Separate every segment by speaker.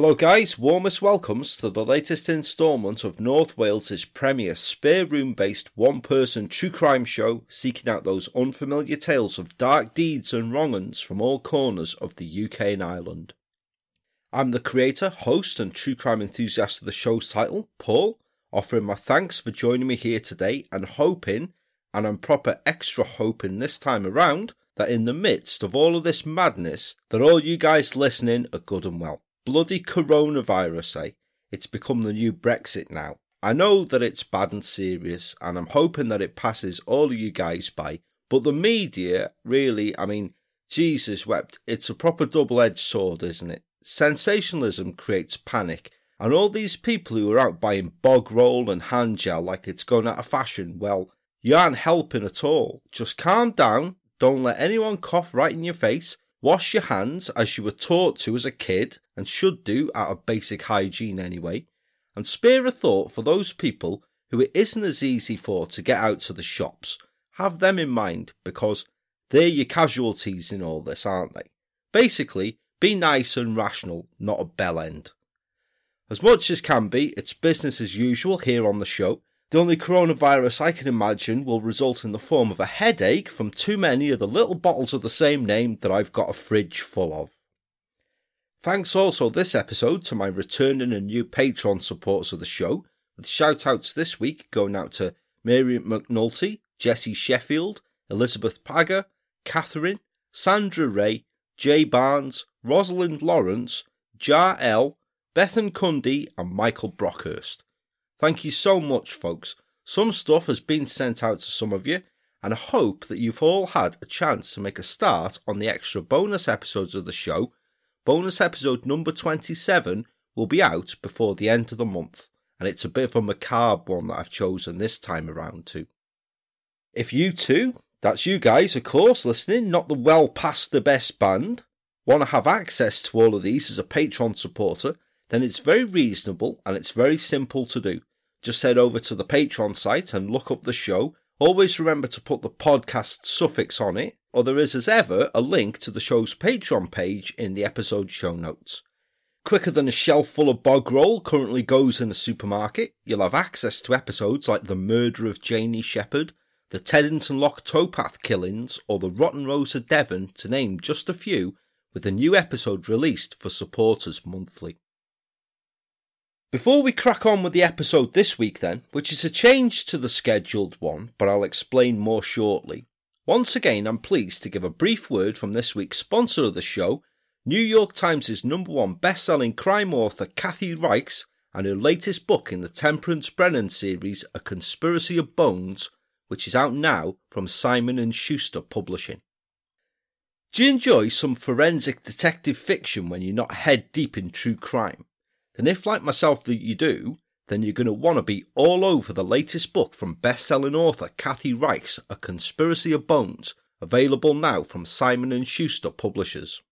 Speaker 1: Hello, guys. Warmest welcomes to the latest instalment of North Wales's premier spare room based one person true crime show seeking out those unfamiliar tales of dark deeds and wrong uns from all corners of the UK and Ireland. I'm the creator, host, and true crime enthusiast of the show's title, Paul, offering my thanks for joining me here today and hoping, and I'm proper extra hoping this time around, that in the midst of all of this madness, that all you guys listening are good and well bloody coronavirus, eh? It's become the new Brexit now. I know that it's bad and serious, and I'm hoping that it passes all of you guys by. But the media, really, I mean, Jesus wept. It's a proper double edged sword, isn't it? Sensationalism creates panic, and all these people who are out buying bog roll and hand gel like it's gone out of fashion, well, you aren't helping at all. Just calm down, don't let anyone cough right in your face, Wash your hands as you were taught to as a kid and should do out of basic hygiene anyway. And spare a thought for those people who it isn't as easy for to get out to the shops. Have them in mind because they're your casualties in all this, aren't they? Basically, be nice and rational, not a bell end. As much as can be, it's business as usual here on the show, the only coronavirus I can imagine will result in the form of a headache from too many of the little bottles of the same name that I've got a fridge full of. Thanks also this episode to my returning and new Patreon supporters of the show, with shout outs this week going out to Mary McNulty, Jesse Sheffield, Elizabeth Pagger, Catherine, Sandra Ray, Jay Barnes, Rosalind Lawrence, Jar L, Bethan Cundy, and Michael Brockhurst. Thank you so much, folks. Some stuff has been sent out to some of you, and I hope that you've all had a chance to make a start on the extra bonus episodes of the show. Bonus episode number 27 will be out before the end of the month, and it's a bit of a macabre one that I've chosen this time around too. If you too, that's you guys, of course, listening, not the well past the best band, want to have access to all of these as a Patreon supporter, then it's very reasonable and it's very simple to do. Just head over to the Patreon site and look up the show. Always remember to put the podcast suffix on it, or there is, as ever, a link to the show's Patreon page in the episode show notes. Quicker than a shelf full of bog roll currently goes in a supermarket, you'll have access to episodes like The Murder of Janie Shepherd, the Teddington Lock Towpath Killings, or The Rotten Rose of Devon, to name just a few, with a new episode released for supporters monthly. Before we crack on with the episode this week, then, which is a change to the scheduled one, but I'll explain more shortly, once again I'm pleased to give a brief word from this week's sponsor of the show, New York Times' number one best selling crime author Kathy Reichs and her latest book in the Temperance Brennan series, A Conspiracy of Bones, which is out now from Simon and Schuster Publishing. Do you enjoy some forensic detective fiction when you're not head deep in true crime? Then if like myself that you do, then you're going to want to be all over the latest book from best-selling author Kathy Reichs, A Conspiracy of Bones, available now from Simon & Schuster Publishers.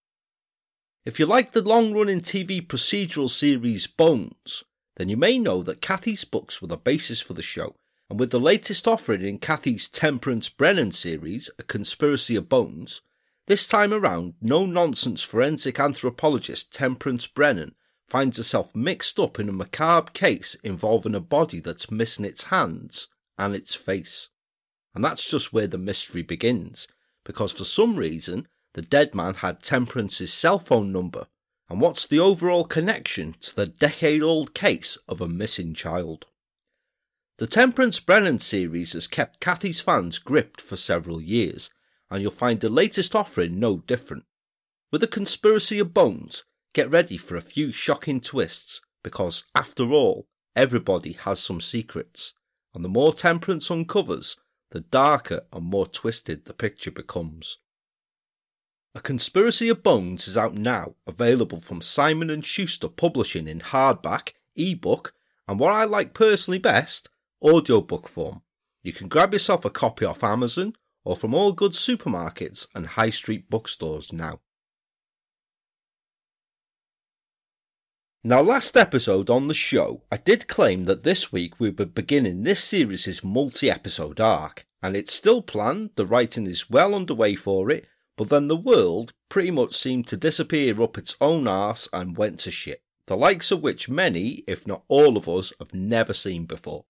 Speaker 1: If you like the long-running TV procedural series Bones, then you may know that Kathy's books were the basis for the show, and with the latest offering in Kathy's Temperance Brennan series, A Conspiracy of Bones, this time around, no-nonsense forensic anthropologist Temperance Brennan finds herself mixed up in a macabre case involving a body that's missing its hands and its face. And that's just where the mystery begins, because for some reason, the dead man had Temperance's cell phone number. And what's the overall connection to the decade old case of a missing child? The Temperance Brennan series has kept Kathy's fans gripped for several years, and you'll find the latest offering no different. With a conspiracy of bones, Get ready for a few shocking twists because, after all, everybody has some secrets, and the more Temperance uncovers, the darker and more twisted the picture becomes. A Conspiracy of Bones is out now, available from Simon & Schuster Publishing in hardback, ebook, and what I like personally best, audiobook form. You can grab yourself a copy off Amazon or from all good supermarkets and high street bookstores now. Now, last episode on the show, I did claim that this week we were beginning this series' multi episode arc, and it's still planned, the writing is well underway for it, but then the world pretty much seemed to disappear up its own arse and went to shit. the likes of which many, if not all of us, have never seen before.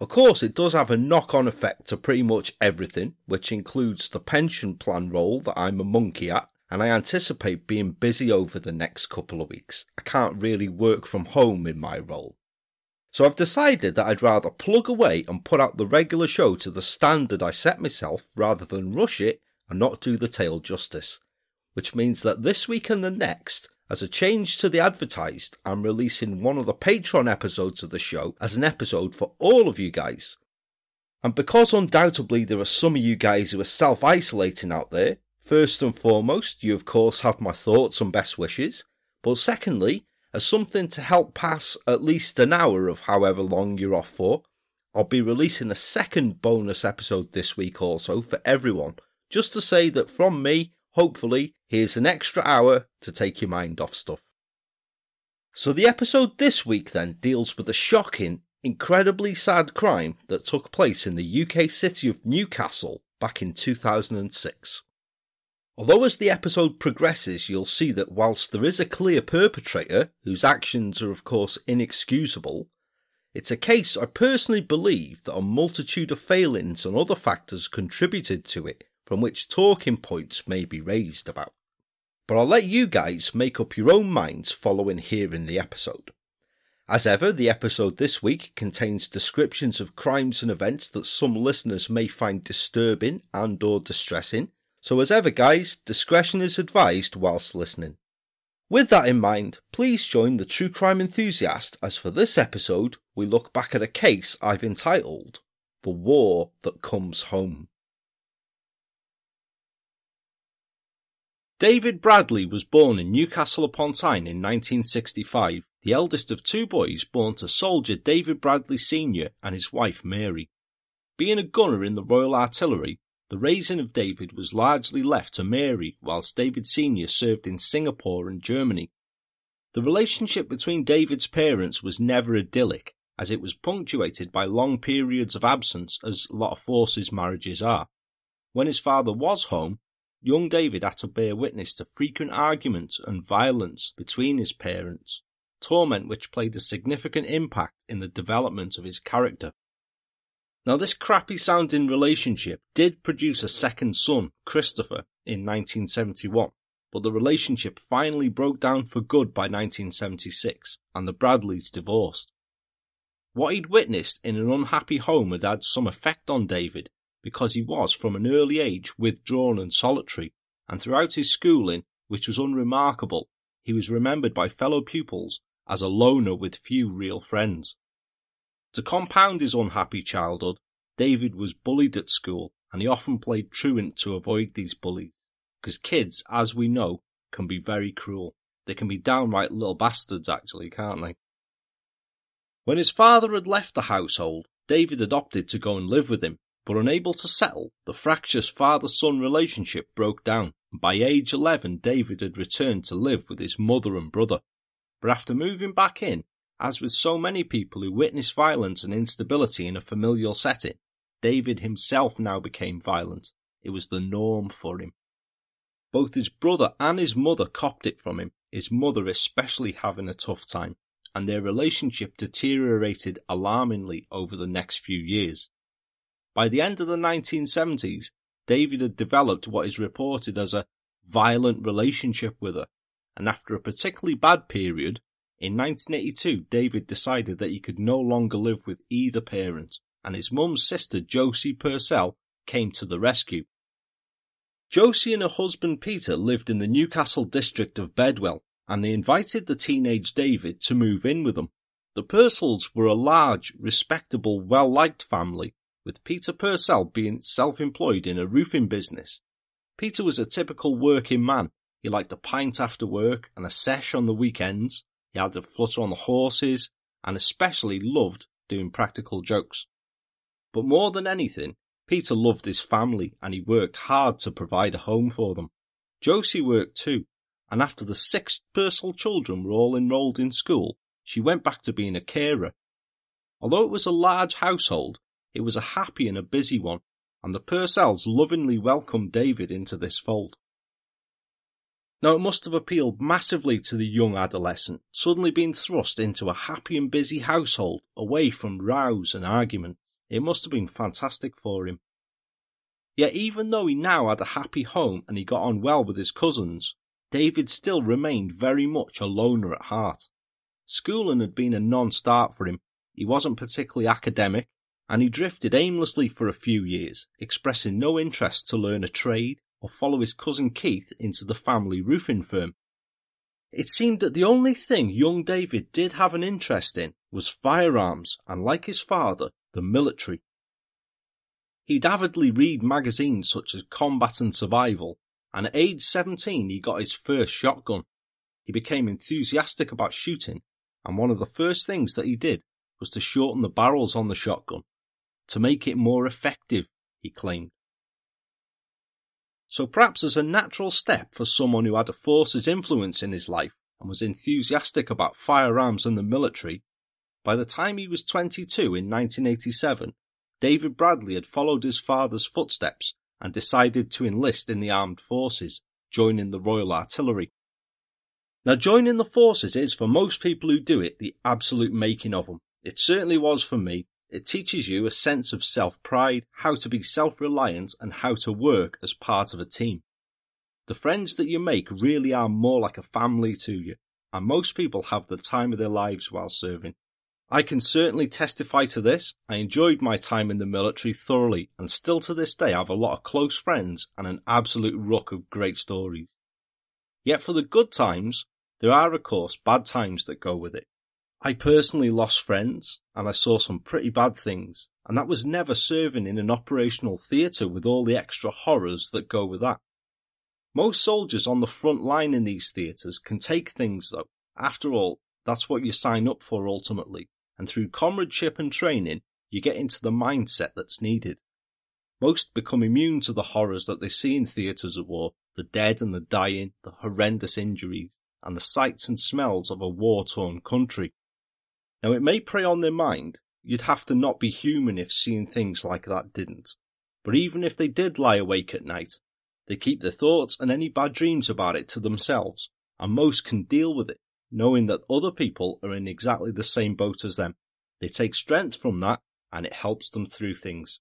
Speaker 1: Of course, it does have a knock on effect to pretty much everything, which includes the pension plan role that I'm a monkey at, and I anticipate being busy over the next couple of weeks. I can't really work from home in my role. So I've decided that I'd rather plug away and put out the regular show to the standard I set myself rather than rush it and not do the tale justice. Which means that this week and the next, as a change to the advertised, I'm releasing one of the Patreon episodes of the show as an episode for all of you guys. And because undoubtedly there are some of you guys who are self isolating out there, first and foremost, you of course have my thoughts and best wishes. But secondly, as something to help pass at least an hour of however long you're off for, I'll be releasing a second bonus episode this week also for everyone, just to say that from me, hopefully, here's an extra hour to take your mind off stuff. So the episode this week then deals with a shocking, incredibly sad crime that took place in the UK city of Newcastle back in 2006. Although as the episode progresses, you'll see that whilst there is a clear perpetrator, whose actions are of course inexcusable, it's a case I personally believe that a multitude of failings and other factors contributed to it, from which talking points may be raised about. But I'll let you guys make up your own minds following hearing the episode. As ever, the episode this week contains descriptions of crimes and events that some listeners may find disturbing and or distressing, so as ever guys, discretion is advised whilst listening. With that in mind, please join the true crime enthusiast as for this episode we look back at a case I've entitled The War That Comes Home. David Bradley was born in Newcastle upon Tyne in 1965, the eldest of two boys born to soldier David Bradley Sr. and his wife Mary. Being a gunner in the Royal Artillery, the raising of David was largely left to Mary, whilst David Sr. served in Singapore and Germany. The relationship between David's parents was never idyllic, as it was punctuated by long periods of absence, as a lot of forces marriages are. When his father was home, young David had to bear witness to frequent arguments and violence between his parents, torment which played a significant impact in the development of his character. Now, this crappy sounding relationship did produce a second son, Christopher, in 1971, but the relationship finally broke down for good by 1976, and the Bradleys divorced. What he'd witnessed in an unhappy home had had some effect on David, because he was from an early age withdrawn and solitary, and throughout his schooling, which was unremarkable, he was remembered by fellow pupils as a loner with few real friends. To compound his unhappy childhood, David was bullied at school and he often played truant to avoid these bullies. Because kids, as we know, can be very cruel. They can be downright little bastards actually, can't they? When his father had left the household, David had opted to go and live with him, but unable to settle, the fractious father-son relationship broke down. And by age 11, David had returned to live with his mother and brother. But after moving back in, as with so many people who witness violence and instability in a familial setting, David himself now became violent. It was the norm for him. Both his brother and his mother copped it from him, his mother especially having a tough time, and their relationship deteriorated alarmingly over the next few years. By the end of the 1970s, David had developed what is reported as a violent relationship with her, and after a particularly bad period, in 1982, David decided that he could no longer live with either parent, and his mum's sister Josie Purcell came to the rescue. Josie and her husband Peter lived in the Newcastle district of Benwell, and they invited the teenage David to move in with them. The Purcells were a large, respectable, well-liked family, with Peter Purcell being self-employed in a roofing business. Peter was a typical working man. He liked a pint after work and a sesh on the weekends. He had a flutter on the horses and especially loved doing practical jokes. But more than anything, Peter loved his family and he worked hard to provide a home for them. Josie worked too, and after the six Purcell children were all enrolled in school, she went back to being a carer. Although it was a large household, it was a happy and a busy one, and the Purcells lovingly welcomed David into this fold. Now it must have appealed massively to the young adolescent, suddenly being thrust into a happy and busy household away from rows and argument. It must have been fantastic for him. Yet even though he now had a happy home and he got on well with his cousins, David still remained very much a loner at heart. Schooling had been a non-start for him. He wasn't particularly academic, and he drifted aimlessly for a few years, expressing no interest to learn a trade or follow his cousin Keith into the family roofing firm. It seemed that the only thing young David did have an interest in was firearms and, like his father, the military. He'd avidly read magazines such as Combat and Survival, and at age 17 he got his first shotgun. He became enthusiastic about shooting, and one of the first things that he did was to shorten the barrels on the shotgun to make it more effective, he claimed. So perhaps as a natural step for someone who had a force's influence in his life and was enthusiastic about firearms and the military, by the time he was 22 in 1987, David Bradley had followed his father's footsteps and decided to enlist in the armed forces, joining the Royal Artillery. Now joining the forces is for most people who do it the absolute making of them. It certainly was for me, it teaches you a sense of self-pride, how to be self-reliant and how to work as part of a team. The friends that you make really are more like a family to you, and most people have the time of their lives while serving. I can certainly testify to this. I enjoyed my time in the military thoroughly and still to this day I have a lot of close friends and an absolute ruck of great stories. Yet for the good times, there are of course bad times that go with it. I personally lost friends and I saw some pretty bad things, and that was never serving in an operational theatre with all the extra horrors that go with that. Most soldiers on the front line in these theatres can take things though. After all, that's what you sign up for ultimately, and through comradeship and training, you get into the mindset that's needed. Most become immune to the horrors that they see in theatres of war, the dead and the dying, the horrendous injuries, and the sights and smells of a war-torn country. Now it may prey on their mind, you'd have to not be human if seeing things like that didn't. But even if they did lie awake at night, they keep their thoughts and any bad dreams about it to themselves, and most can deal with it, knowing that other people are in exactly the same boat as them. They take strength from that, and it helps them through things.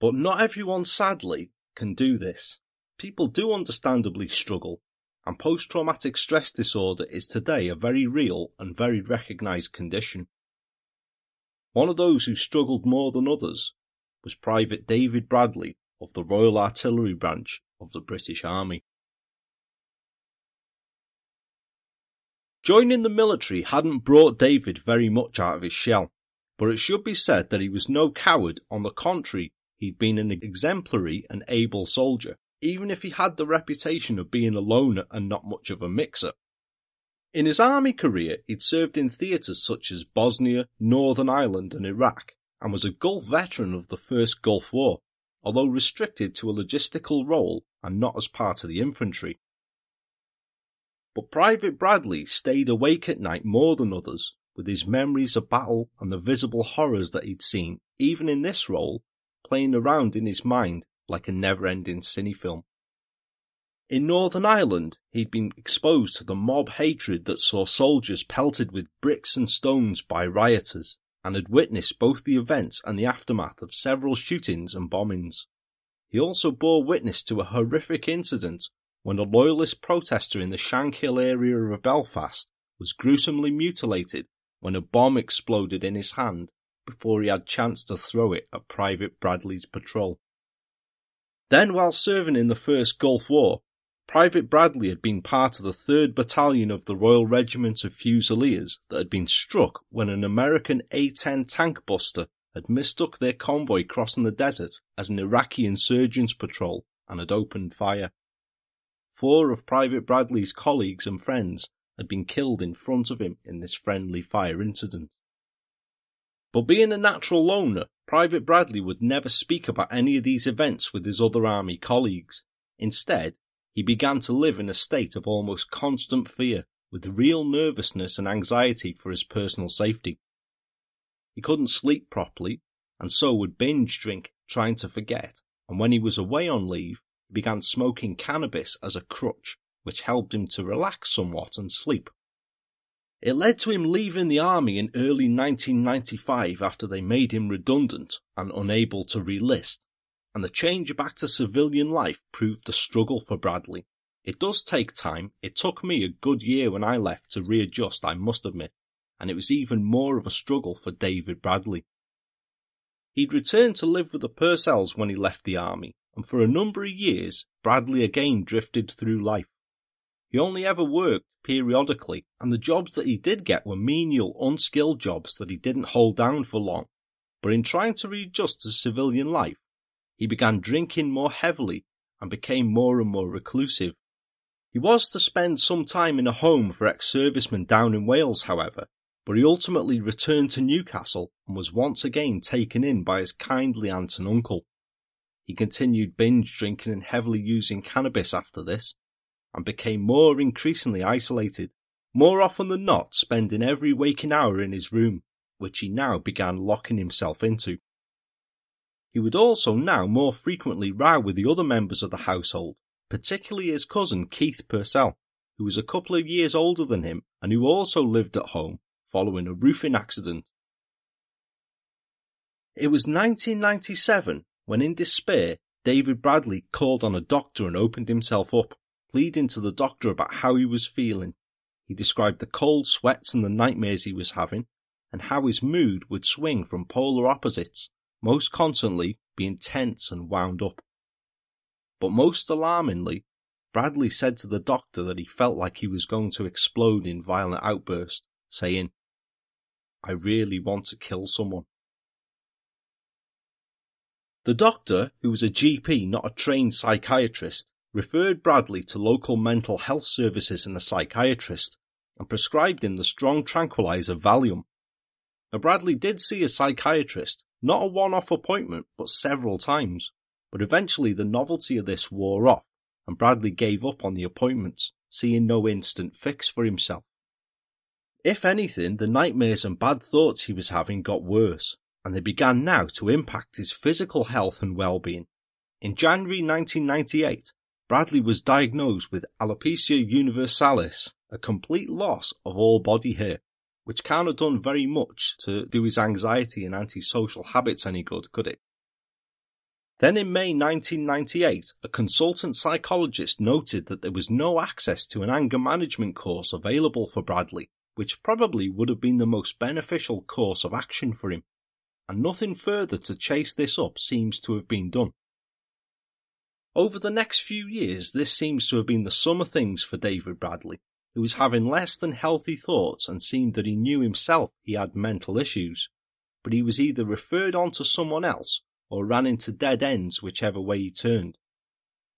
Speaker 1: But not everyone, sadly, can do this. People do understandably struggle, and post-traumatic stress disorder is today a very real and very recognised condition. One of those who struggled more than others was Private David Bradley of the Royal Artillery Branch of the British Army. Joining the military hadn't brought David very much out of his shell, but it should be said that he was no coward, on the contrary, he'd been an exemplary and able soldier even if he had the reputation of being a loner and not much of a mixer. In his army career, he'd served in theatres such as Bosnia, Northern Ireland and Iraq, and was a Gulf veteran of the First Gulf War, although restricted to a logistical role and not as part of the infantry. But Private Bradley stayed awake at night more than others, with his memories of battle and the visible horrors that he'd seen, even in this role, playing around in his mind like a never-ending cine film. In Northern Ireland, he'd been exposed to the mob hatred that saw soldiers pelted with bricks and stones by rioters, and had witnessed both the events and the aftermath of several shootings and bombings. He also bore witness to a horrific incident when a loyalist protester in the Shankill area of Belfast was gruesomely mutilated when a bomb exploded in his hand before he had chance to throw it at Private Bradley's patrol. Then, while serving in the First Gulf War, Private Bradley had been part of the 3rd Battalion of the Royal Regiment of Fusiliers that had been struck when an American A-10 tank buster had mistook their convoy crossing the desert as an Iraqi insurgents patrol and had opened fire. Four of Private Bradley's colleagues and friends had been killed in front of him in this friendly fire incident. But being a natural loner, Private Bradley would never speak about any of these events with his other army colleagues. Instead, he began to live in a state of almost constant fear, with real nervousness and anxiety for his personal safety. He couldn't sleep properly, and so would binge drink, trying to forget, and when he was away on leave, he began smoking cannabis as a crutch, which helped him to relax somewhat and sleep. It led to him leaving the army in early 1995 after they made him redundant and unable to relist, and the change back to civilian life proved a struggle for Bradley. It does take time. It took me a good year when I left to readjust, I must admit, and it was even more of a struggle for David Bradley. He'd returned to live with the Purcells when he left the army, and for a number of years, Bradley again drifted through life. He only ever worked periodically, and the jobs that he did get were menial, unskilled jobs that he didn't hold down for long. But in trying to readjust to civilian life, he began drinking more heavily and became more and more reclusive. He was to spend some time in a home for ex-servicemen down in Wales, however, but he ultimately returned to Newcastle and was once again taken in by his kindly aunt and uncle. He continued binge drinking and heavily using cannabis after this, and became more increasingly isolated, more often than not spending every waking hour in his room, which he now began locking himself into. He would also now more frequently row with the other members of the household, particularly his cousin Keith Purcell, who was a couple of years older than him and who also lived at home following a roofing accident. It was 1997 when in despair David Bradley called on a doctor and opened himself up pleading to the doctor about how he was feeling. He described the cold sweats and the nightmares he was having, and how his mood would swing from polar opposites, most constantly being tense and wound up. But most alarmingly, Bradley said to the doctor that he felt like he was going to explode in violent outburst, saying, I really want to kill someone. The doctor, who was a GP, not a trained psychiatrist, referred Bradley to local mental health services and a psychiatrist, and prescribed him the strong tranquilizer Valium. Now Bradley did see a psychiatrist, not a one-off appointment, but several times, but eventually the novelty of this wore off, and Bradley gave up on the appointments, seeing no instant fix for himself. If anything, the nightmares and bad thoughts he was having got worse, and they began now to impact his physical health and well-being. In January 1998, Bradley was diagnosed with alopecia universalis, a complete loss of all body hair, which can't have done very much to do his anxiety and antisocial habits any good, could it? Then in May 1998, a consultant psychologist noted that there was no access to an anger management course available for Bradley, which probably would have been the most beneficial course of action for him, and nothing further to chase this up seems to have been done. Over the next few years, this seems to have been the sum of things for David Bradley, who was having less than healthy thoughts and seemed that he knew himself he had mental issues, but he was either referred on to someone else or ran into dead ends whichever way he turned.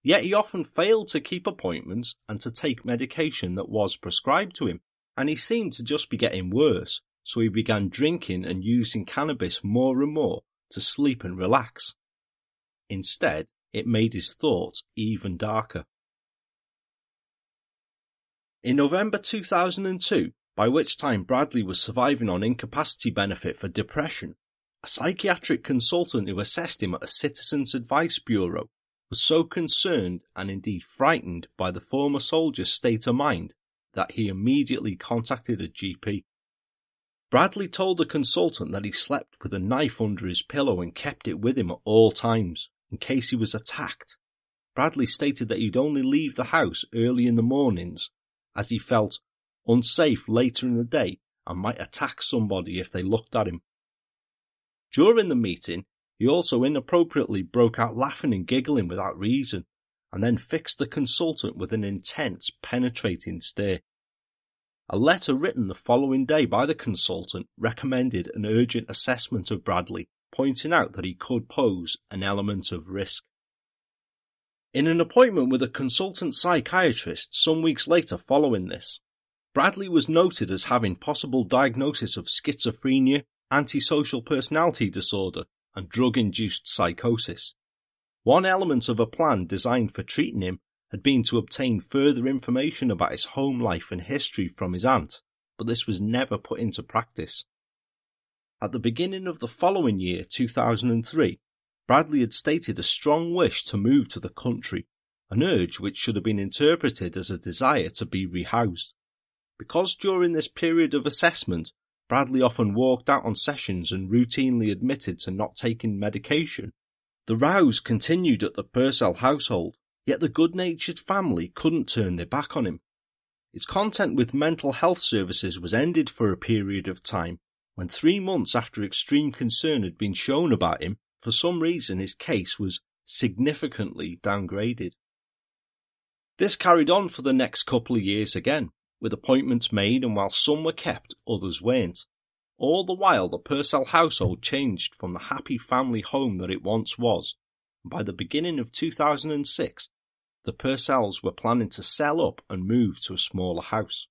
Speaker 1: Yet he often failed to keep appointments and to take medication that was prescribed to him, and he seemed to just be getting worse, so he began drinking and using cannabis more and more to sleep and relax. Instead, it made his thoughts even darker. In November 2002, by which time Bradley was surviving on incapacity benefit for depression, a psychiatric consultant who assessed him at a Citizens Advice Bureau was so concerned and indeed frightened by the former soldier's state of mind that he immediately contacted a GP. Bradley told the consultant that he slept with a knife under his pillow and kept it with him at all times in case he was attacked. Bradley stated that he'd only leave the house early in the mornings as he felt unsafe later in the day and might attack somebody if they looked at him. During the meeting, he also inappropriately broke out laughing and giggling without reason, and then fixed the consultant with an intense, penetrating stare. A letter written the following day by the consultant recommended an urgent assessment of Bradley pointing out that he could pose an element of risk. In an appointment with a consultant psychiatrist some weeks later following this, Bradley was noted as having possible diagnosis of schizophrenia, antisocial personality disorder, and drug-induced psychosis. One element of a plan designed for treating him had been to obtain further information about his home life and history from his aunt, but this was never put into practice. At the beginning of the following year, 2003, Bradley had stated a strong wish to move to the country, an urge which should have been interpreted as a desire to be rehoused. Because during this period of assessment, Bradley often walked out on sessions and routinely admitted to not taking medication, the rows continued at the Purcell household, yet the good-natured family couldn't turn their back on him. Its content with mental health services was ended for a period of time, when three months after extreme concern had been shown about him, for some reason his case was significantly downgraded. This carried on for the next couple of years again, with appointments made and while some were kept, others weren't. All the while the Purcell household changed from the happy family home that it once was, and by the beginning of 2006, the Purcells were planning to sell up and move to a smaller house.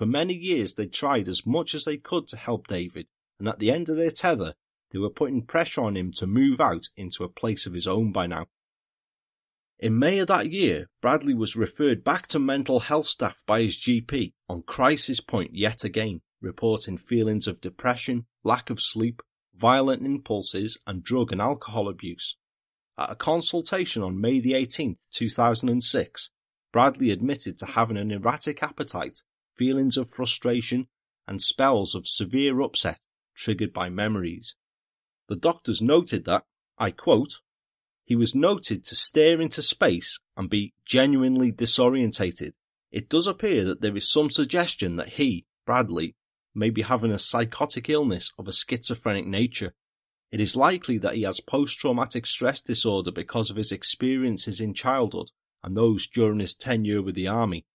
Speaker 1: For many years they tried as much as they could to help David, and at the end of their tether, they were putting pressure on him to move out into a place of his own by now. In May of that year, Bradley was referred back to mental health staff by his GP on crisis point yet again, reporting feelings of depression, lack of sleep, violent impulses, and drug and alcohol abuse. At a consultation on May the 18th, 2006, Bradley admitted to having an erratic appetite, feelings of frustration, and spells of severe upset triggered by memories. The doctors noted that, I quote, he was noted to stare into space and be genuinely disorientated. It does appear that there is some suggestion that he, Bradley, may be having a psychotic illness of a schizophrenic nature it is likely that he has post-traumatic stress disorder because of his experiences in childhood and those during his tenure with the army.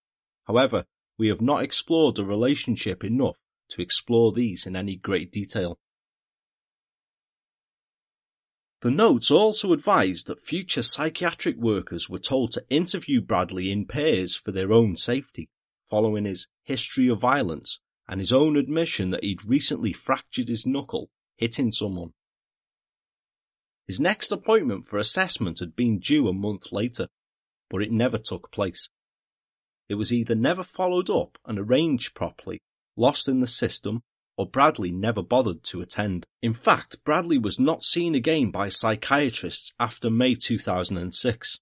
Speaker 1: However, we have not explored the relationship enough to explore these in any great detail. The notes also advised that future psychiatric workers were told to interview Bradley in pairs for their own safety, following his history of violence and his own admission that he'd recently fractured his knuckle hitting someone. His next appointment for assessment had been due a month later, but it never took place. It was either never followed up and arranged properly, lost in the system, or Bradley never bothered to attend. In fact, Bradley was not seen again by psychiatrists after May 2006.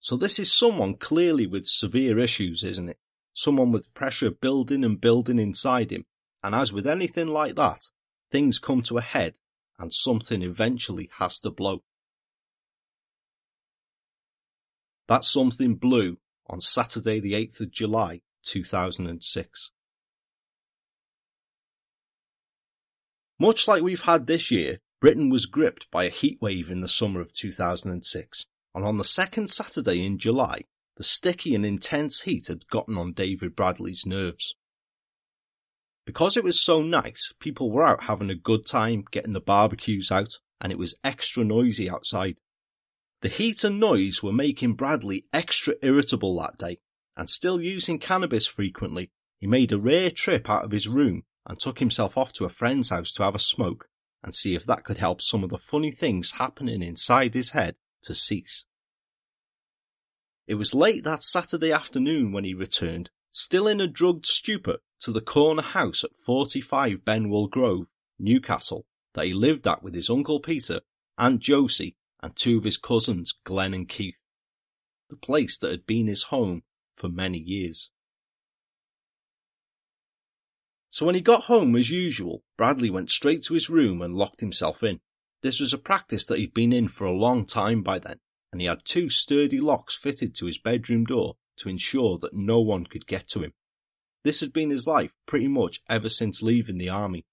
Speaker 1: So this is someone clearly with severe issues, isn't it? Someone with pressure building and building inside him. And as with anything like that, things come to a head and something eventually has to blow. That something blew on Saturday the 8th of July 2006. Much like we've had this year, Britain was gripped by a heatwave in the summer of 2006, and on the second Saturday in July, the sticky and intense heat had gotten on David Bradley's nerves. Because it was so nice, people were out having a good time, getting the barbecues out, and it was extra noisy outside. The heat and noise were making Bradley extra irritable that day, and still using cannabis frequently, he made a rare trip out of his room and took himself off to a friend's house to have a smoke and see if that could help some of the funny things happening inside his head to cease. It was late that Saturday afternoon when he returned, still in a drugged stupor, to the corner house at 45 Benwell Grove, Newcastle, that he lived at with his Uncle Peter, Aunt Josie, and two of his cousins, Glen and Keith. The place that had been his home for many years. So when he got home as usual, Bradley went straight to his room and locked himself in. This was a practice that he'd been in for a long time by then, and he had two sturdy locks fitted to his bedroom door to ensure that no one could get to him. This had been his life pretty much ever since leaving the army.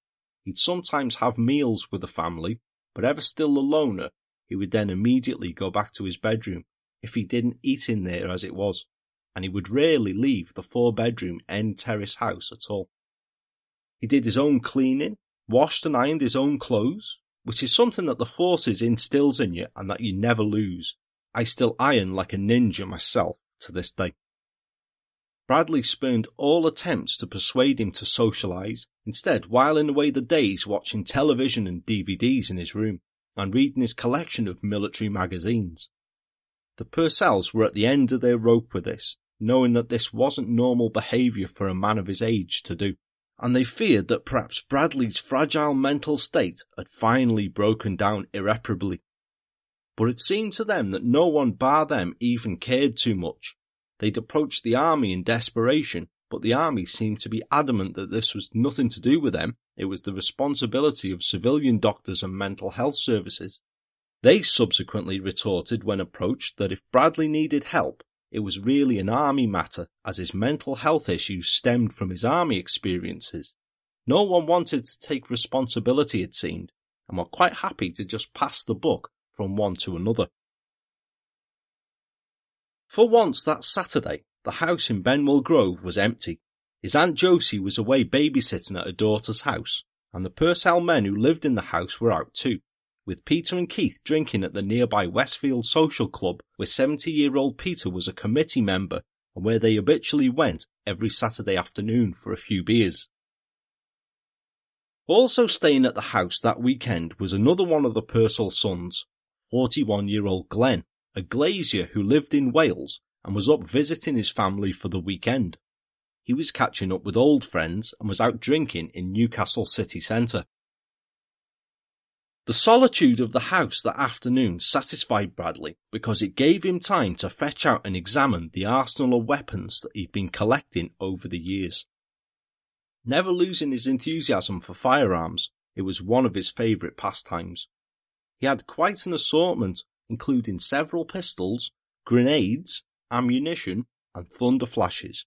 Speaker 1: He'd sometimes have meals with the family, but ever still a loner, he would then immediately go back to his bedroom if he didn't eat in there as it was, and he would rarely leave the four bedroom end terrace house at all. He did his own cleaning, washed and ironed his own clothes, which is something that the forces instills in you and that you never lose. I still iron like a ninja myself to this day. Bradley spurned all attempts to persuade him to socialise, instead whiling away the days watching television and DVDs in his room, and reading his collection of military magazines. The Purcells were at the end of their rope with this, knowing that this wasn't normal behaviour for a man of his age to do, and they feared that perhaps Bradley's fragile mental state had finally broken down irreparably. but it seemed to them that no one bar them even cared too much. They'd approached the army in desperation, but the army seemed to be adamant that this was nothing to do with them, it was the responsibility of civilian doctors and mental health services. They subsequently retorted when approached that if Bradley needed help, it was really an army matter as his mental health issues stemmed from his army experiences. No one wanted to take responsibility, it seemed, and were quite happy to just pass the buck from one to another. For once that Saturday, the house in Benwell Grove was empty. His Aunt Josie was away babysitting at her daughter's house, and the Purcell men who lived in the house were out too, with Peter and Keith drinking at the nearby Westfield Social Club, where 70 year old Peter was a committee member and where they habitually went every Saturday afternoon for a few beers. Also staying at the house that weekend was another one of the Purcell sons, 41 year old Glen, a glazier who lived in Wales and was up visiting his family for the weekend. He was catching up with old friends and was out drinking in Newcastle city centre. The solitude of the house that afternoon satisfied Bradley because it gave him time to fetch out and examine the arsenal of weapons that he'd been collecting over the years. Never losing his enthusiasm for firearms, it was one of his favourite pastimes. He had quite an assortment, including several pistols, grenades, ammunition, and thunder flashes.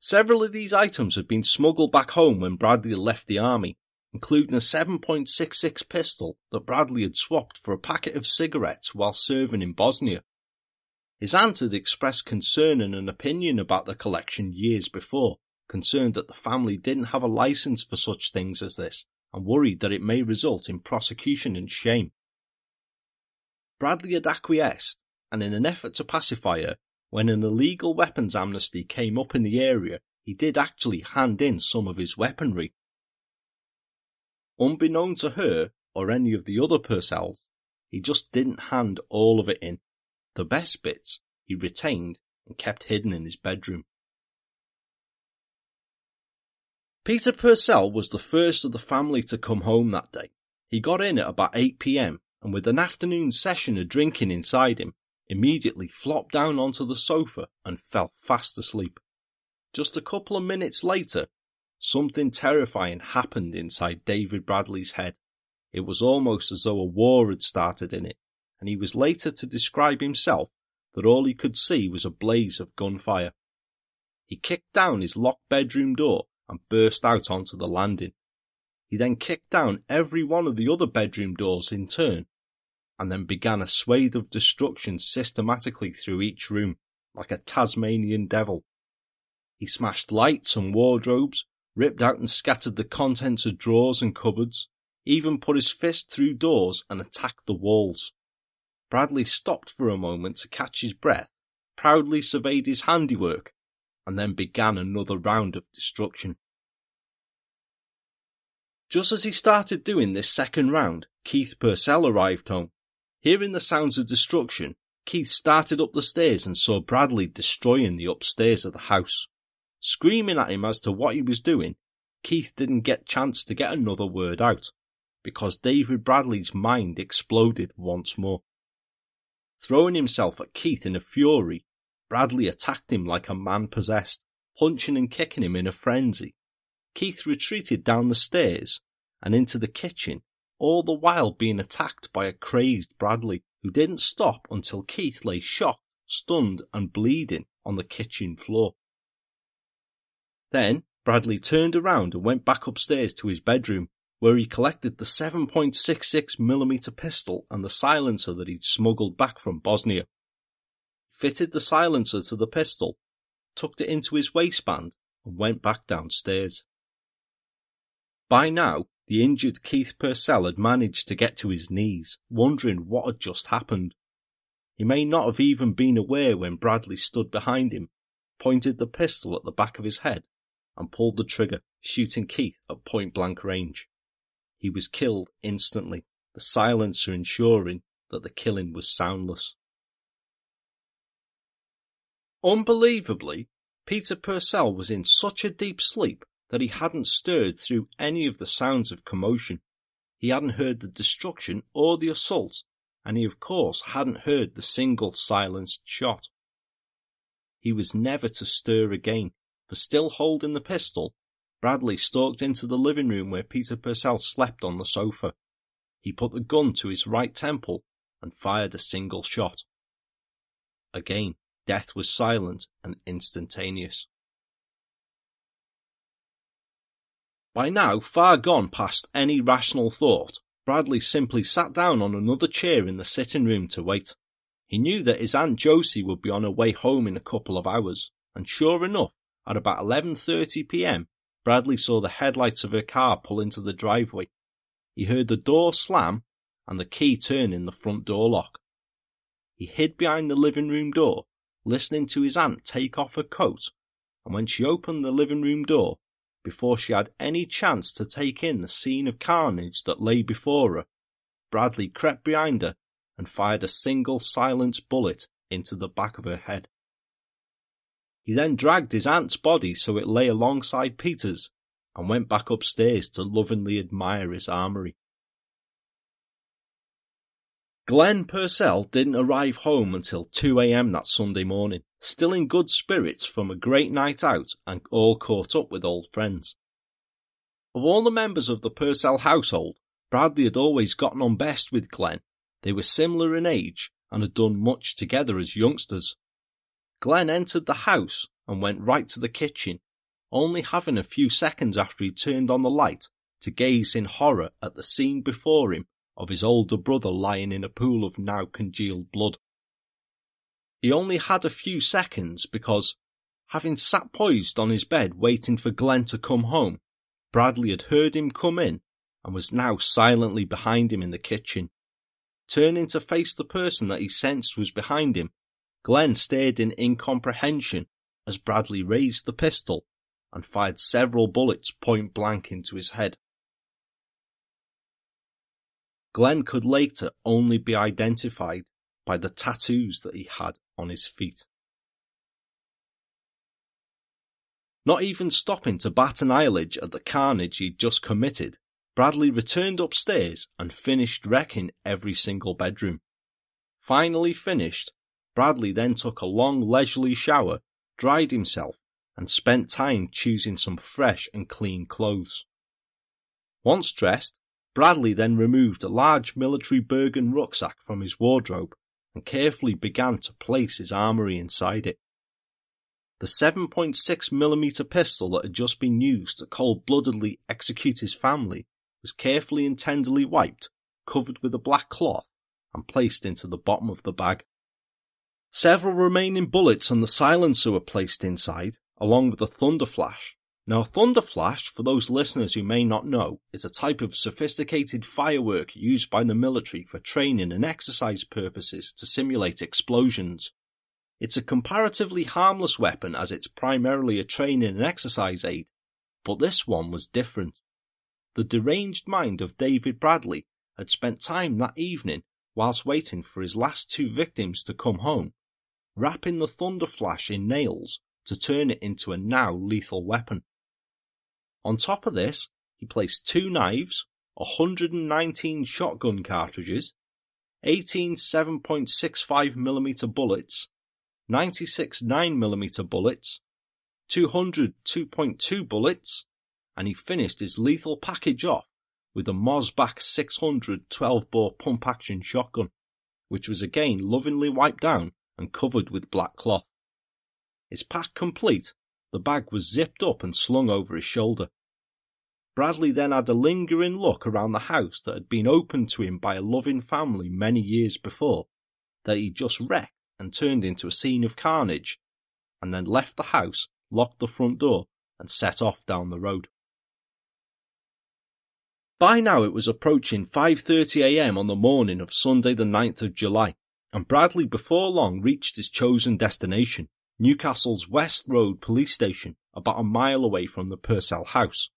Speaker 1: Several of these items had been smuggled back home when Bradley left the army, including a 7.66 pistol that Bradley had swapped for a packet of cigarettes while serving in Bosnia. His aunt had expressed concern and an opinion about the collection years before, concerned that the family didn't have a license for such things as this, and worried that it may result in prosecution and shame. Bradley had acquiesced, and in an effort to pacify her, when an illegal weapons amnesty came up in the area, he did actually hand in some of his weaponry. Unbeknown to her or any of the other Purcells, he just didn't hand all of it in. The best bits he retained and kept hidden in his bedroom. Peter Purcell was the first of the family to come home that day. He got in at about 8pm and with an afternoon session of drinking inside him, immediately flopped down onto the sofa and fell fast asleep. Just a couple of minutes later, something terrifying happened inside David Bradley's head. It was almost as though a war had started in it, and he was later to describe himself that all he could see was a blaze of gunfire. He kicked down his locked bedroom door and burst out onto the landing. He then kicked down every one of the other bedroom doors in turn, and then began a swathe of destruction systematically through each room, like a Tasmanian devil. He smashed lights and wardrobes, ripped out and scattered the contents of drawers and cupboards, even put his fist through doors and attacked the walls. Bradley stopped for a moment to catch his breath, proudly surveyed his handiwork, and then began another round of destruction. Just as he started doing this second round, Keith Purcell arrived home. Hearing the sounds of destruction, Keith started up the stairs and saw Bradley destroying the upstairs of the house. Screaming at him as to what he was doing, Keith didn't get chance to get another word out, because David Bradley's mind exploded once more. Throwing himself at Keith in a fury, Bradley attacked him like a man possessed, punching and kicking him in a frenzy. Keith retreated down the stairs and into the kitchen, all the while being attacked by a crazed Bradley, who didn't stop until Keith lay shocked, stunned, and bleeding on the kitchen floor. Then Bradley turned around and went back upstairs to his bedroom, where he collected the 7.66mm pistol and the silencer that he'd smuggled back from Bosnia fitted the silencer to the pistol, tucked it into his waistband, and went back downstairs. By now, the injured Keith Purcell had managed to get to his knees, wondering what had just happened. He may not have even been aware when Bradley stood behind him, pointed the pistol at the back of his head, and pulled the trigger, shooting Keith at point blank range. He was killed instantly, the silencer ensuring that the killing was soundless. Unbelievably, Peter Purcell was in such a deep sleep that he hadn't stirred through any of the sounds of commotion. He hadn't heard the destruction or the assault, and he of course hadn't heard the single silenced shot. He was never to stir again, for still holding the pistol, Bradley stalked into the living room where Peter Purcell slept on the sofa. He put the gun to his right temple and fired a single shot. Again, death was silent and instantaneous. By now far gone past any rational thought, Bradley simply sat down on another chair in the sitting room to wait. He knew that his Aunt Josie would be on her way home in a couple of hours, and sure enough, at about 11.30 pm, Bradley saw the headlights of her car pull into the driveway. He heard the door slam and the key turn in the front door lock. He hid behind the living room door, listening to his aunt take off her coat, and when she opened the living room door, before she had any chance to take in the scene of carnage that lay before her, Bradley crept behind her and fired a single silenced bullet into the back of her head. He then dragged his aunt's body so it lay alongside Peter's and went back upstairs to lovingly admire his armory. Glen Purcell didn't arrive home until 2am that Sunday morning, still in good spirits from a great night out and all caught up with old friends. Of all the members of the Purcell household, Bradley had always gotten on best with Glen. They were similar in age and had done much together as youngsters. Glen entered the house and went right to the kitchen, only having a few seconds after he turned on the light to gaze in horror at the scene before him of his older brother lying in a pool of now congealed blood. He only had a few seconds because, having sat poised on his bed waiting for Glen to come home, Bradley had heard him come in and was now silently behind him in the kitchen. Turning to face the person that he sensed was behind him, Glen stared in incomprehension as Bradley raised the pistol and fired several bullets point blank into his head. Glen could later only be identified by the tattoos that he had on his feet. Not even stopping to bat an eyelid at the carnage he'd just committed, Bradley returned upstairs and finished wrecking every single bedroom. Finally finished, Bradley then took a long leisurely shower, dried himself, and spent time choosing some fresh and clean clothes. Once dressed, Bradley then removed a large military Bergen rucksack from his wardrobe and carefully began to place his armory inside it. The 7.6mm pistol that had just been used to cold-bloodedly execute his family was carefully and tenderly wiped, covered with a black cloth, and placed into the bottom of the bag. Several remaining bullets and the silencer were placed inside, along with a thunder flash, now, Thunder Flash, for those listeners who may not know, is a type of sophisticated firework used by the military for training and exercise purposes to simulate explosions. It's a comparatively harmless weapon as it's primarily a training and exercise aid, but this one was different. The deranged mind of David Bradley had spent time that evening whilst waiting for his last two victims to come home, wrapping the Thunder Flash in nails to turn it into a now lethal weapon. On top of this, he placed two knives, 119 shotgun cartridges, 18 7.65mm bullets, 96 9mm bullets, 200 2.2 bullets, and he finished his lethal package off with a Mossberg 600 12 bore pump action shotgun, which was again lovingly wiped down and covered with black cloth. His pack complete, the bag was zipped up and slung over his shoulder. Bradley then had a lingering look around the house that had been opened to him by a loving family many years before, that he just wrecked and turned into a scene of carnage, and then left the house, locked the front door, and set off down the road. By now it was approaching 5.30am on the morning of Sunday the 9th of July, and Bradley before long reached his chosen destination, Newcastle's West Road police station, about a mile away from the Purcell house.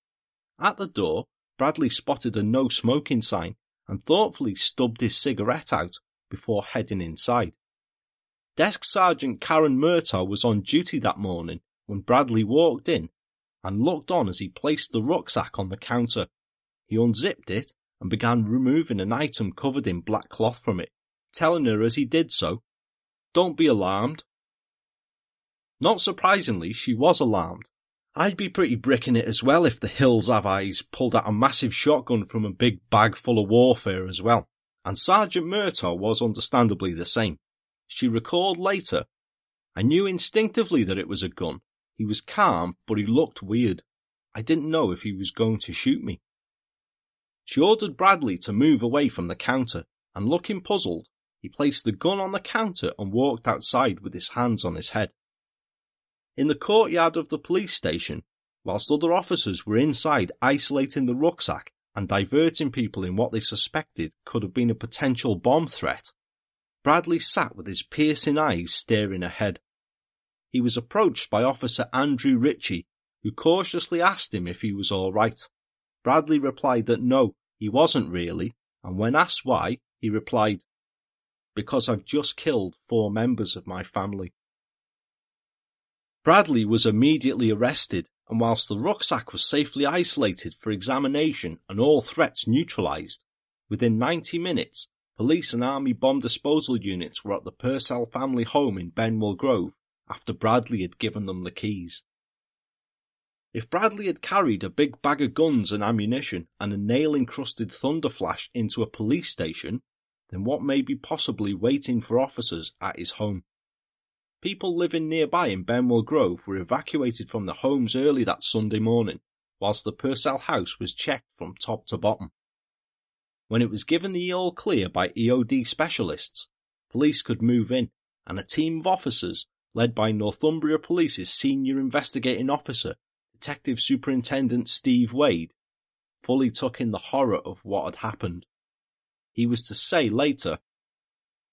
Speaker 1: At the door, Bradley spotted a no smoking sign and thoughtfully stubbed his cigarette out before heading inside. Desk Sergeant Karen Murtaugh was on duty that morning when Bradley walked in and looked on as he placed the rucksack on the counter. He unzipped it and began removing an item covered in black cloth from it, telling her as he did so, Don't be alarmed. Not surprisingly, she was alarmed. I'd be pretty bricking it as well if the Hills Have Eyes pulled out a massive shotgun from a big bag full of warfare as well. And Sergeant Murtaugh was understandably the same. She recalled later, I knew instinctively that it was a gun. He was calm, but he looked weird. I didn't know if he was going to shoot me. She ordered Bradley to move away from the counter, and looking puzzled, he placed the gun on the counter and walked outside with his hands on his head. In the courtyard of the police station, whilst other officers were inside isolating the rucksack and diverting people in what they suspected could have been a potential bomb threat, Bradley sat with his piercing eyes staring ahead. He was approached by Officer Andrew Ritchie, who cautiously asked him if he was all right. Bradley replied that no, he wasn't really, and when asked why, he replied, Because I've just killed four members of my family. Bradley was immediately arrested, and whilst the rucksack was safely isolated for examination and all threats neutralised, within 90 minutes, police and army bomb disposal units were at the Purcell family home in Benwell Grove after Bradley had given them the keys. If Bradley had carried a big bag of guns and ammunition and a nail encrusted thunderflash into a police station, then what may be possibly waiting for officers at his home? People living nearby in Benwell Grove were evacuated from their homes early that Sunday morning, whilst the Purcell house was checked from top to bottom. When it was given the all clear by EOD specialists, police could move in, and a team of officers, led by Northumbria Police's senior investigating officer, Detective Superintendent Steve Wade, fully took in the horror of what had happened. He was to say later,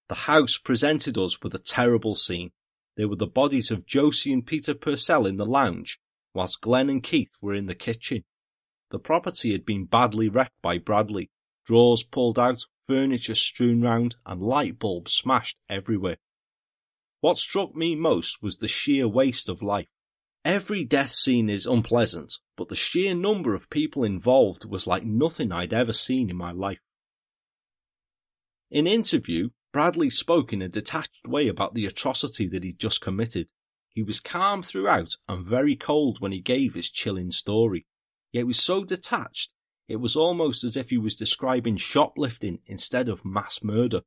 Speaker 1: The house presented us with a terrible scene. There were the bodies of Josie and Peter Purcell in the lounge, whilst Glen and Keith were in the kitchen. The property had been badly wrecked by Bradley, drawers pulled out, furniture strewn round, and light bulbs smashed everywhere. What struck me most was the sheer waste of life. Every death scene is unpleasant, but the sheer number of people involved was like nothing I'd ever seen in my life. In interview, Bradley spoke in a detached way about the atrocity that he'd just committed. He was calm throughout and very cold when he gave his chilling story. Yet was so detached, it was almost as if he was describing shoplifting instead of mass murder.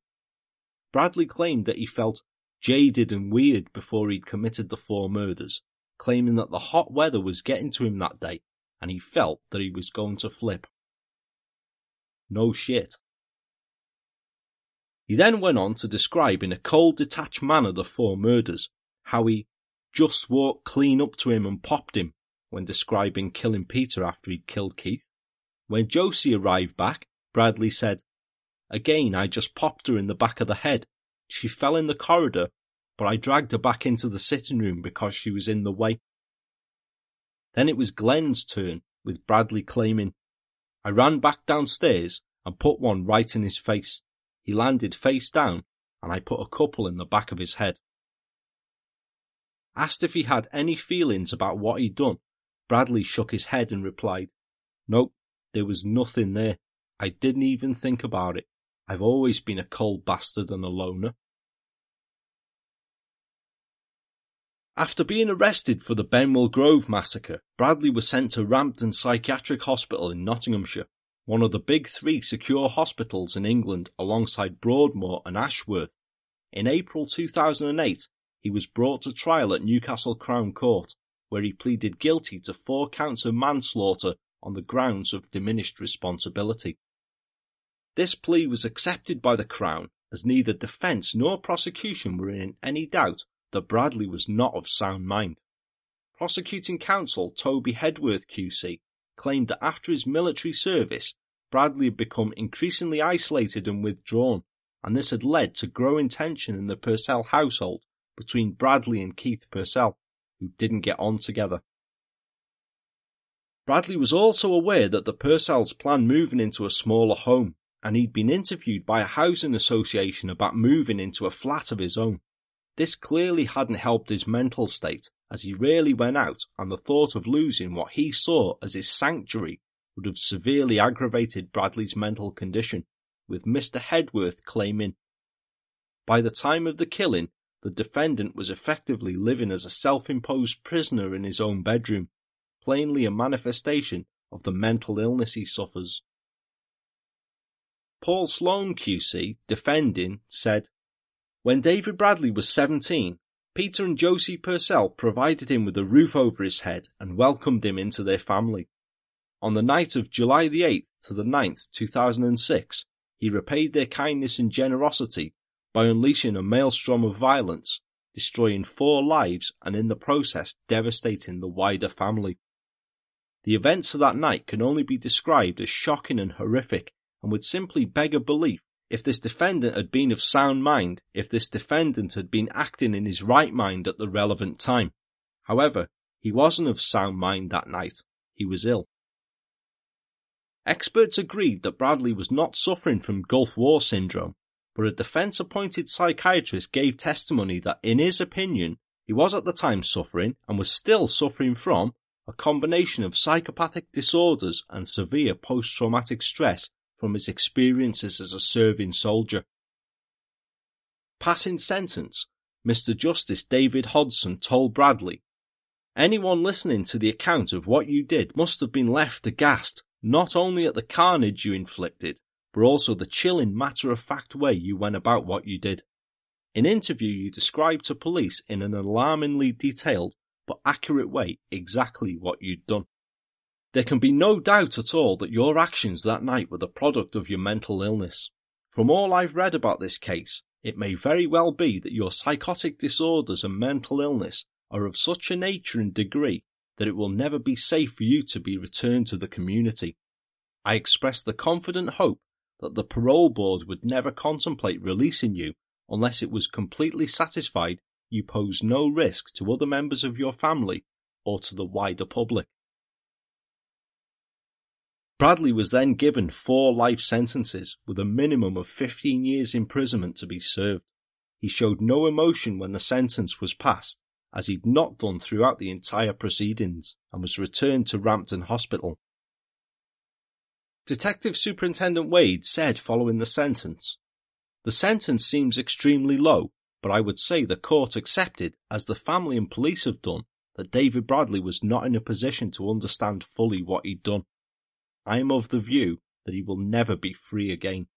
Speaker 1: Bradley claimed that he felt jaded and weird before he'd committed the four murders, claiming that the hot weather was getting to him that day and he felt that he was going to flip. No shit. He then went on to describe in a cold, detached manner the four murders, how he just walked clean up to him and popped him when describing killing Peter after he'd killed Keith. When Josie arrived back, Bradley said, Again, I just popped her in the back of the head. She fell in the corridor, but I dragged her back into the sitting room because she was in the way. Then it was Glen's turn, with Bradley claiming, I ran back downstairs and put one right in his face. He landed face down, and I put a couple in the back of his head. Asked if he had any feelings about what he'd done, Bradley shook his head and replied, Nope, there was nothing there. I didn't even think about it. I've always been a cold bastard and a loner. After being arrested for the Benwell Grove massacre, Bradley was sent to Rampton Psychiatric Hospital in Nottinghamshire one of the big three secure hospitals in England alongside Broadmoor and Ashworth. In April 2008, he was brought to trial at Newcastle Crown Court, where he pleaded guilty to four counts of manslaughter on the grounds of diminished responsibility. This plea was accepted by the Crown as neither defence nor prosecution were in any doubt that Bradley was not of sound mind. Prosecuting counsel Toby Hedworth QC claimed that after his military service, Bradley had become increasingly isolated and withdrawn, and this had led to growing tension in the Purcell household between Bradley and Keith Purcell, who didn't get on together. Bradley was also aware that the Purcells planned moving into a smaller home, and he'd been interviewed by a housing association about moving into a flat of his own. This clearly hadn't helped his mental state, as he rarely went out, and the thought of losing what he saw as his sanctuary would have severely aggravated Bradley's mental condition, with Mr. Hedworth claiming, By the time of the killing, the defendant was effectively living as a self-imposed prisoner in his own bedroom, plainly a manifestation of the mental illness he suffers. Paul Sloan QC, defending, said, When David Bradley was 17, Peter and Josie Purcell provided him with a roof over his head and welcomed him into their family. On the night of July the 8th to the 9th, 2006, he repaid their kindness and generosity by unleashing a maelstrom of violence, destroying four lives and in the process devastating the wider family. The events of that night can only be described as shocking and horrific and would simply beg a belief if this defendant had been of sound mind, if this defendant had been acting in his right mind at the relevant time. However, he wasn't of sound mind that night. He was ill. Experts agreed that Bradley was not suffering from Gulf War syndrome, but a defense appointed psychiatrist gave testimony that in his opinion, he was at the time suffering and was still suffering from a combination of psychopathic disorders and severe post-traumatic stress from his experiences as a serving soldier. Passing sentence, Mr. Justice David Hodson told Bradley, Anyone listening to the account of what you did must have been left aghast, not only at the carnage you inflicted, but also the chilling matter of fact way you went about what you did. In interview you described to police in an alarmingly detailed but accurate way exactly what you'd done. There can be no doubt at all that your actions that night were the product of your mental illness. From all I've read about this case, it may very well be that your psychotic disorders and mental illness are of such a nature and degree that it will never be safe for you to be returned to the community. I express the confident hope that the parole board would never contemplate releasing you unless it was completely satisfied you pose no risk to other members of your family or to the wider public. Bradley was then given four life sentences with a minimum of 15 years imprisonment to be served. He showed no emotion when the sentence was passed, as he'd not done throughout the entire proceedings, and was returned to Rampton Hospital. Detective Superintendent Wade said following the sentence, The sentence seems extremely low, but I would say the court accepted, as the family and police have done, that David Bradley was not in a position to understand fully what he'd done. I am of the view that he will never be free again.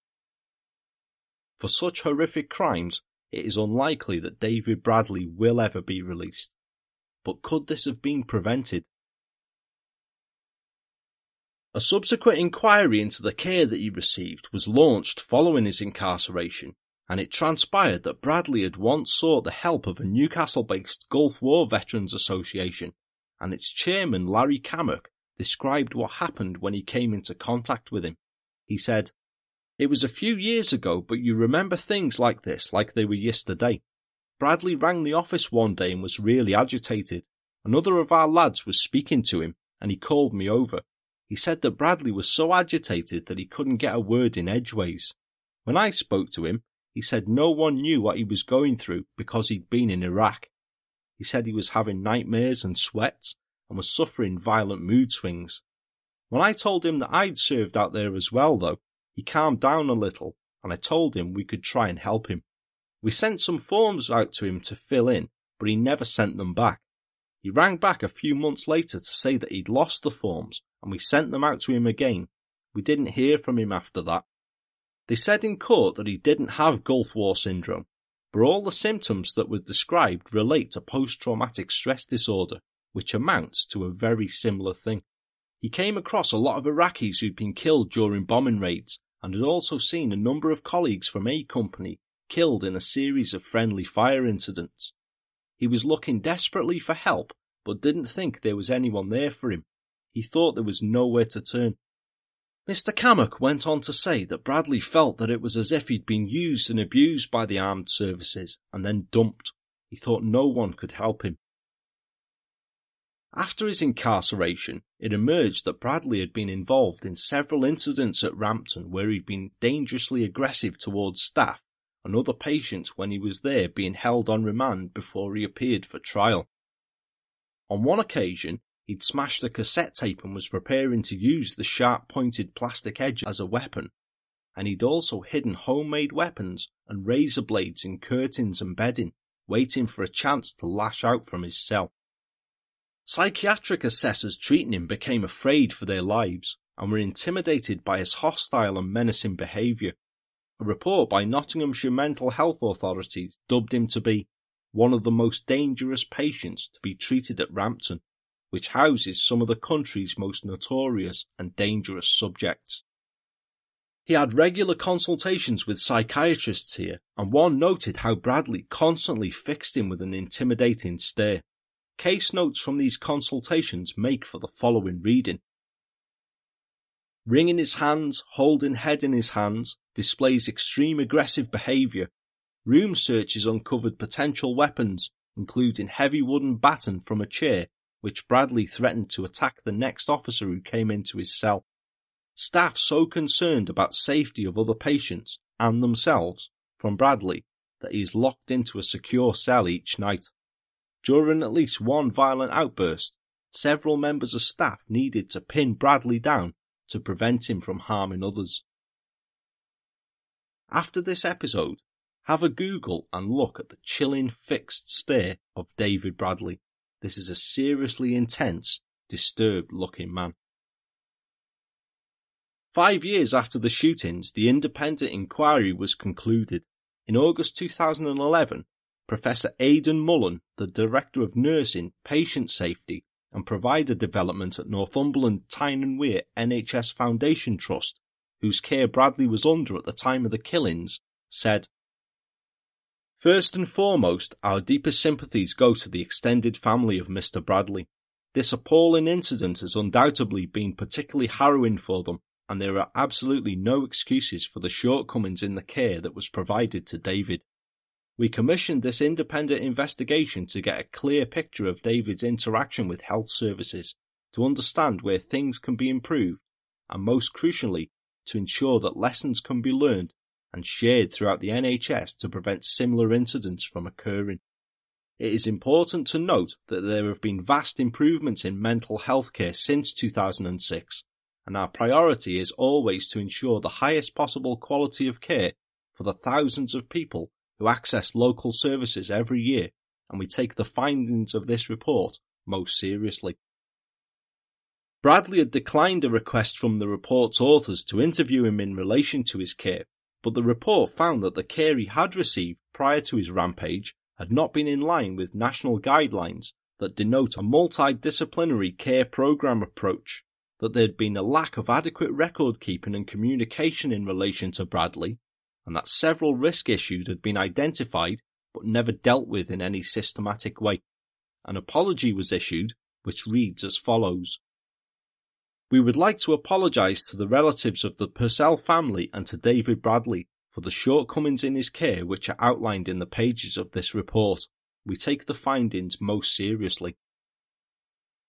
Speaker 1: For such horrific crimes, it is unlikely that David Bradley will ever be released. But could this have been prevented? A subsequent inquiry into the care that he received was launched following his incarceration, and it transpired that Bradley had once sought the help of a Newcastle-based Gulf War Veterans Association, and its chairman Larry Cammack described what happened when he came into contact with him. He said, It was a few years ago, but you remember things like this like they were yesterday. Bradley rang the office one day and was really agitated. Another of our lads was speaking to him, and he called me over. He said that Bradley was so agitated that he couldn't get a word in edgeways. When I spoke to him, he said no one knew what he was going through because he'd been in Iraq. He said he was having nightmares and sweats and was suffering violent mood swings. When I told him that I'd served out there as well though, he calmed down a little and I told him we could try and help him. We sent some forms out to him to fill in, but he never sent them back. He rang back a few months later to say that he'd lost the forms and we sent them out to him again. We didn't hear from him after that. They said in court that he didn't have Gulf War syndrome, but all the symptoms that were described relate to post-traumatic stress disorder, which amounts to a very similar thing. He came across a lot of Iraqis who'd been killed during bombing raids and had also seen a number of colleagues from A Company killed in a series of friendly fire incidents. He was looking desperately for help but didn't think there was anyone there for him. He thought there was nowhere to turn. Mr. Cammack went on to say that Bradley felt that it was as if he'd been used and abused by the armed services and then dumped. He thought no one could help him. After his incarceration, it emerged that Bradley had been involved in several incidents at Rampton where he'd been dangerously aggressive towards staff and other patients when he was there being held on remand before he appeared for trial. On one occasion, He'd smashed a cassette tape and was preparing to use the sharp pointed plastic edge as a weapon. and he'd also hidden homemade weapons and razor blades in curtains and bedding, waiting for a chance to lash out from his cell. Psychiatric assessors treating him became afraid for their lives and were intimidated by his hostile and menacing behaviour. A report by Nottinghamshire mental health authorities dubbed him to be one of the most dangerous patients to be treated at Rampton, which houses some of the country's most notorious and dangerous subjects. He had regular consultations with psychiatrists here, and one noted how Bradley constantly fixed him with an intimidating stare. Case notes from these consultations make for the following reading. Ring in his hands, holding head in his hands, displays extreme aggressive behaviour. Room searches uncovered potential weapons, including heavy wooden baton from a chair, which Bradley threatened to attack the next officer who came into his cell. Staff so concerned about safety of other patients and themselves from Bradley that he is locked into a secure cell each night. During at least one violent outburst, several members of staff needed to pin Bradley down to prevent him from harming others. After this episode, have a Google and look at the chilling fixed stare of David Bradley. This is a seriously intense, disturbed looking man. Five years after the shootings, the independent inquiry was concluded. In August 2011, Professor Aidan Mullen, the Director of Nursing, Patient Safety and Provider Development at Northumberland Tyne and Wear NHS Foundation Trust, whose care Bradley was under at the time of the killings, said, First and foremost, our deepest sympathies go to the extended family of Mr. Bradley. This appalling incident has undoubtedly been particularly harrowing for them and there are absolutely no excuses for the shortcomings in the care that was provided to David. We commissioned this independent investigation to get a clear picture of David's interaction with health services, to understand where things can be improved, and most crucially, to ensure that lessons can be learned and shared throughout the NHS to prevent similar incidents from occurring. It is important to note that there have been vast improvements in mental health care since 2006, and our priority is always to ensure the highest possible quality of care for the thousands of people who access local services every year, and we take the findings of this report most seriously. Bradley had declined a request from the report's authors to interview him in relation to his care, but the report found that the care he had received prior to his rampage had not been in line with national guidelines that denote a multidisciplinary care program approach that there had been a lack of adequate record keeping and communication in relation to Bradley, and that several risk issues had been identified but never dealt with in any systematic way. An apology was issued, which reads as follows. We would like to apologise to the relatives of the Purcell family and to David Bradley for the shortcomings in his care which are outlined in the pages of this report. We take the findings most seriously.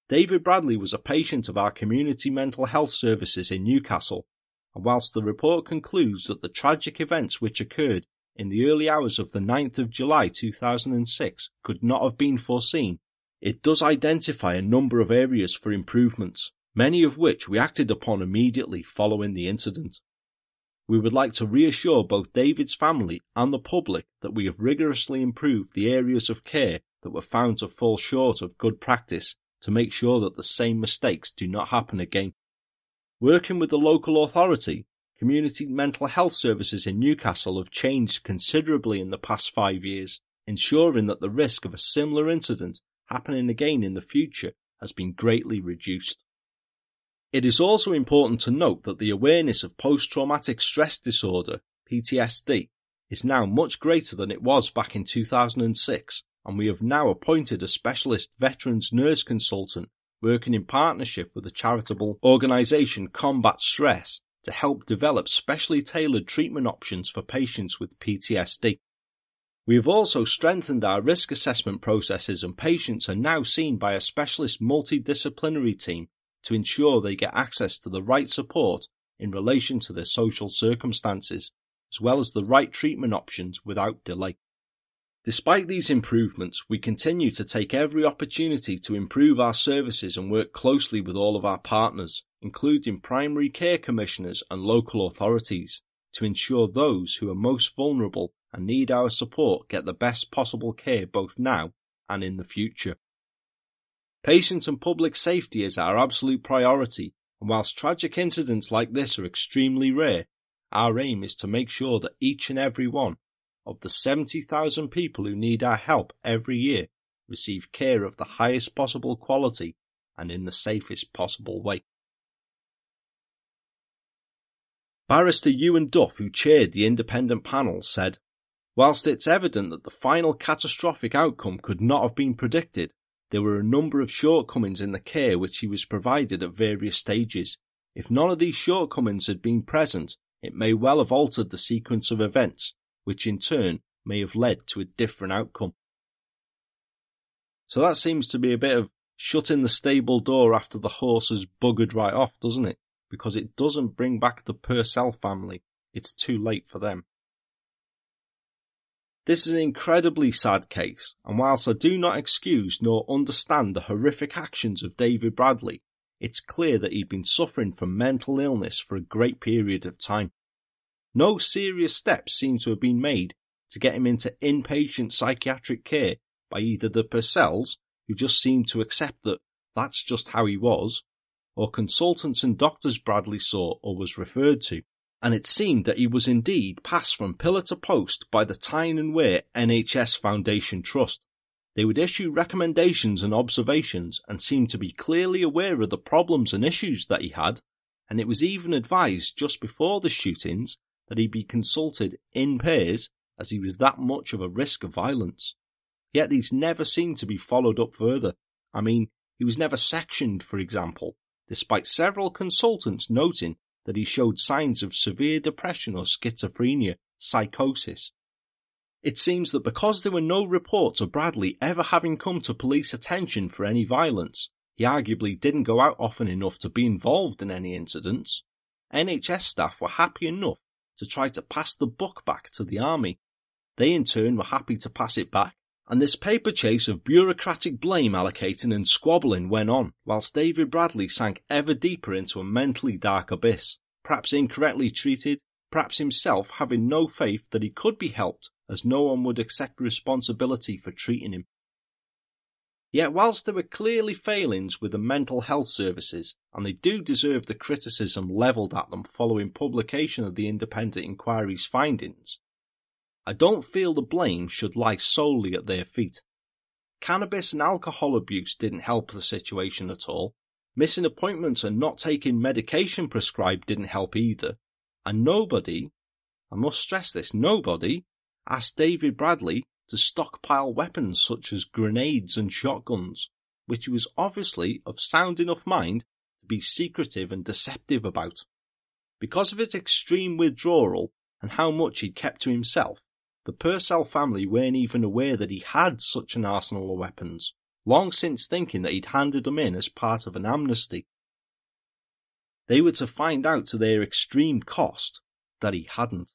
Speaker 1: David Bradley was a patient of our community mental health services in Newcastle, and whilst the report concludes that the tragic events which occurred in the early hours of the 9th of July 2006 could not have been foreseen, it does identify a number of areas for improvements, many of which we acted upon immediately following the incident. We would like to reassure both David's family and the public that we have rigorously improved the areas of care that were found to fall short of good practice to make sure that the same mistakes do not happen again. Working with the local authority, community mental health services in Newcastle have changed considerably in the past five years, ensuring that the risk of a similar incident happening again in the future has been greatly reduced. It is also important to note that the awareness of post-traumatic stress disorder, PTSD, is now much greater than it was back in 2006 and we have now appointed a specialist veterans nurse consultant working in partnership with the charitable organisation Combat Stress to help develop specially tailored treatment options for patients with PTSD. We have also strengthened our risk assessment processes and patients are now seen by a specialist multidisciplinary team to ensure they get access to the right support in relation to their social circumstances, as well as the right treatment options without delay. Despite these improvements, we continue to take every opportunity to improve our services and work closely with all of our partners, including primary care commissioners and local authorities, to ensure those who are most vulnerable and need our support get the best possible care both now and in the future. Patient and public safety is our absolute priority, and whilst tragic incidents like this are extremely rare, our aim is to make sure that each and every one of the 70,000 people who need our help every year receive care of the highest possible quality and in the safest possible way. Barrister Ewan Duff, who chaired the independent panel, said, Whilst it's evident that the final catastrophic outcome could not have been predicted, there were a number of shortcomings in the care which he was provided at various stages. If none of these shortcomings had been present, it may well have altered the sequence of events, which in turn may have led to a different outcome. So that seems to be a bit of shutting the stable door after the horse has buggered right off, doesn't it? Because it doesn't bring back the Purcell family. It's too late for them. This is an incredibly sad case, and whilst I do not excuse nor understand the horrific actions of David Bradley, it's clear that he'd been suffering from mental illness for a great period of time. No serious steps seem to have been made to get him into inpatient psychiatric care by either the Purcells, who just seemed to accept that that's just how he was, or consultants and doctors Bradley saw or was referred to and it seemed that he was indeed passed from pillar to post by the Tyne and Wear NHS Foundation Trust. They would issue recommendations and observations and seemed to be clearly aware of the problems and issues that he had, and it was even advised just before the shootings that he be consulted in pairs as he was that much of a risk of violence. Yet these never seemed to be followed up further. I mean, he was never sectioned, for example, despite several consultants noting that he showed signs of severe depression or schizophrenia, psychosis. It seems that because there were no reports of Bradley ever having come to police attention for any violence, he arguably didn't go out often enough to be involved in any incidents. NHS staff were happy enough to try to pass the buck back to the army. They in turn were happy to pass it back and this paper chase of bureaucratic blame allocating and squabbling went on, whilst David Bradley sank ever deeper into a mentally dark abyss, perhaps incorrectly treated, perhaps himself having no faith that he could be helped, as no one would accept responsibility for treating him. Yet whilst there were clearly failings with the mental health services, and they do deserve the criticism levelled at them following publication of the independent inquiry's findings, I don't feel the blame should lie solely at their feet. Cannabis and alcohol abuse didn't help the situation at all. Missing appointments and not taking medication prescribed didn't help either. And nobody, I must stress this, nobody asked David Bradley to stockpile weapons such as grenades and shotguns, which he was obviously of sound enough mind to be secretive and deceptive about. Because of his extreme withdrawal and how much he'd kept to himself, the Purcell family weren't even aware that he had such an arsenal of weapons, long since thinking that he'd handed them in as part of an amnesty. They were to find out to their extreme cost that he hadn't.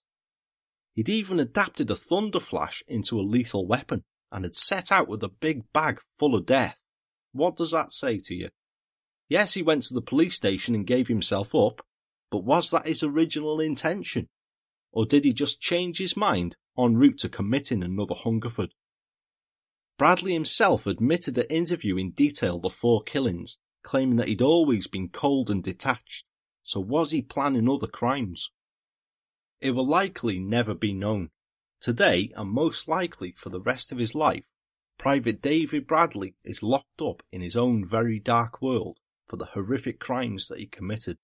Speaker 1: He'd even adapted a thunder flash into a lethal weapon and had set out with a big bag full of death. What does that say to you? Yes, he went to the police station and gave himself up, but was that his original intention? Or did he just change his mind en route to committing another Hungerford? Bradley himself admitted at interview in detail the four killings, claiming that he'd always been cold and detached. So was he planning other crimes? It will likely never be known. Today, and most likely for the rest of his life, Private David Bradley is locked up in his own very dark world for the horrific crimes that he committed.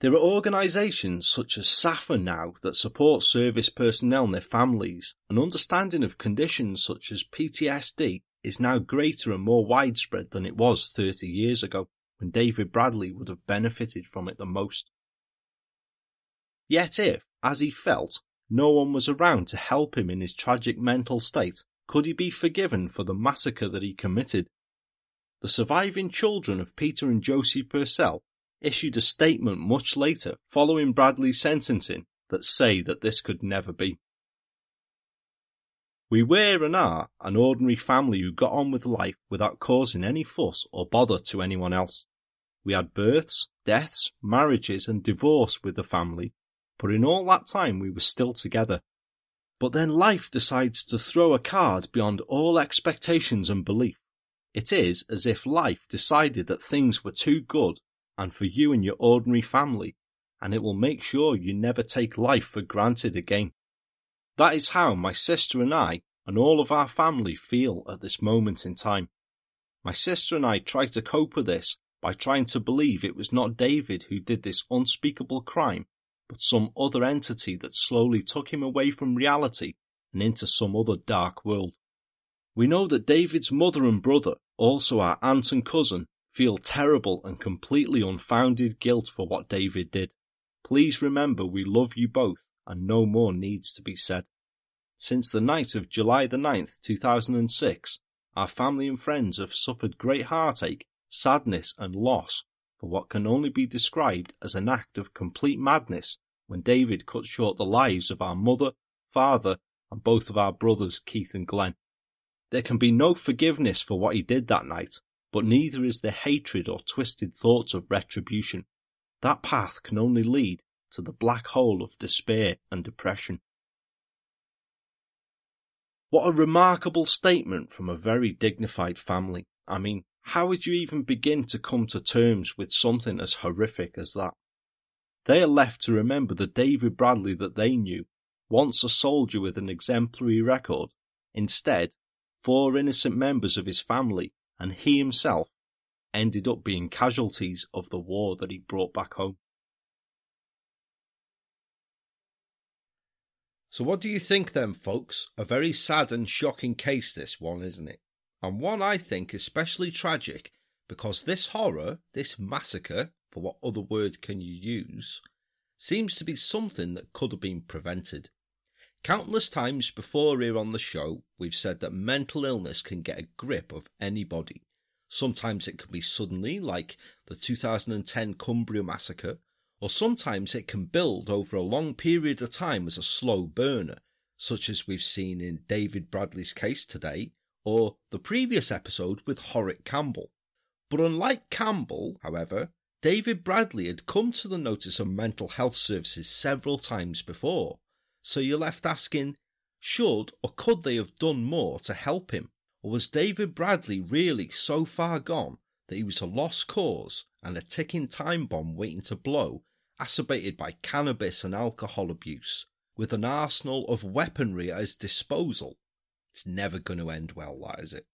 Speaker 1: There are organisations such as SSAFA now that support service personnel and their families. An understanding of conditions such as PTSD is now greater and more widespread than it was 30 years ago, when David Bradley would have benefited from it the most. Yet if, as he felt, no one was around to help him in his tragic mental state, could he be forgiven for the massacre that he committed? The surviving children of Peter and Josie Purcell issued a statement much later following Bradley's sentencing that say that this could never be. We were and are an ordinary family who got on with life without causing any fuss or bother to anyone else. We had births, deaths, marriages and divorce with the family, but in all that time we were still together. But then life decides to throw a card beyond all expectations and belief. It is as if life decided that things were too good and for you and your ordinary family, and it will make sure you never take life for granted again. That is how my sister and I and all of our family feel at this moment in time. My sister and I try to cope with this by trying to believe it was not David who did this unspeakable crime, but some other entity that slowly took him away from reality and into some other dark world. We know that David's mother and brother also our aunt and cousin, feel terrible and completely unfounded guilt for what David did. Please remember we love you both and no more needs to be said. Since the night of July the 9th, 2006, our family and friends have suffered great heartache, sadness and loss for what can only be described as an act of complete madness when David cut short the lives of our mother, father, and both of our brothers, Keith and Glen. There can be no forgiveness for what he did that night, but neither is there hatred or twisted thoughts of retribution. That path can only lead to the black hole of despair and depression. What a remarkable statement from a very dignified family. I mean, how would you even begin to come to terms with something as horrific as that? They are left to remember the David Bradley that they knew, once a soldier with an exemplary record. Instead, four innocent members of his family and he himself ended up being casualties of the war that he brought back home. So, what do you think then, folks? A very sad and shocking case, this one, isn't it? And one I think especially tragic because this horror, this massacre, for what other word can you use, seems to be something that could have been prevented. Countless times before here on the show, we've said that mental illness can get a grip of anybody. Sometimes it can be suddenly, like the 2010 Cumbria massacre, or sometimes it can build over a long period of time as a slow burner, such as we've seen in David Bradley's case today, or the previous episode with Horrett Campbell. But unlike Campbell, however, David Bradley had come to the notice of mental health services several times before, so you're left asking, should or could they have done more to help him? Or was David Bradley really so far gone that he was a lost cause and a ticking time bomb waiting to blow, acerbated by cannabis and alcohol abuse, with an arsenal of weaponry at his disposal? It's never going to end well, that is it?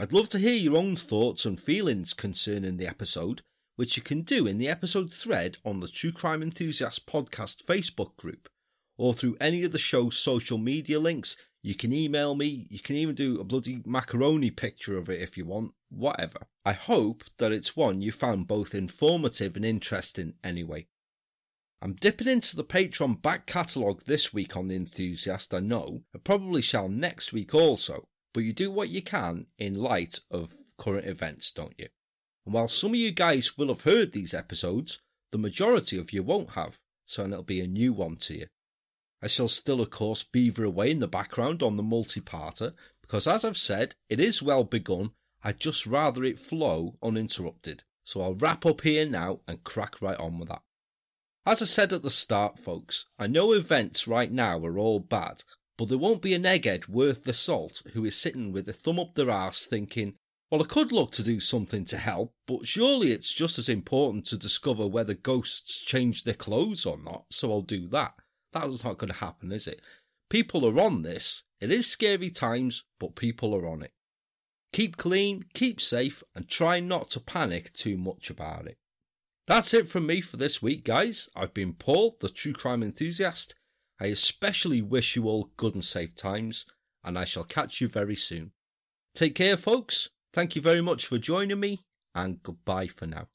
Speaker 1: I'd love to hear your own thoughts and feelings concerning the episode, which you can do in the episode thread on the True Crime Enthusiast podcast Facebook group or through any of the show's social media links. You can email me, you can even do a bloody macaroni picture of it if you want, whatever. I hope that it's one you found both informative and interesting anyway. I'm dipping into the Patreon back catalogue this week on The Enthusiast, I know. I probably shall next week also, but you do what you can in light of current events, don't you? And while some of you guys will have heard these episodes, the majority of you won't have, so it'll be a new one to you. I shall still, of course, beaver away in the background on the multi-parter, because as I've said, it is well begun. I'd just rather it flow uninterrupted. So I'll wrap up here now and crack right on with that. As I said at the start, folks, I know events right now are all bad, but there won't be an egghead worth the salt who is sitting with a thumb up their arse thinking, well, I could look to do something to help, but surely it's just as important to discover whether ghosts change their clothes or not, so I'll do that. That's not going to happen, is it? People are on this. It is scary times, but people are on it. Keep clean, keep safe, and try not to panic too much about it. That's it from me for this week, guys. I've been Paul, the true crime enthusiast. I especially wish you all good and safe times, and I shall catch you very soon. Take care, folks. Thank you very much for joining me, and goodbye for now.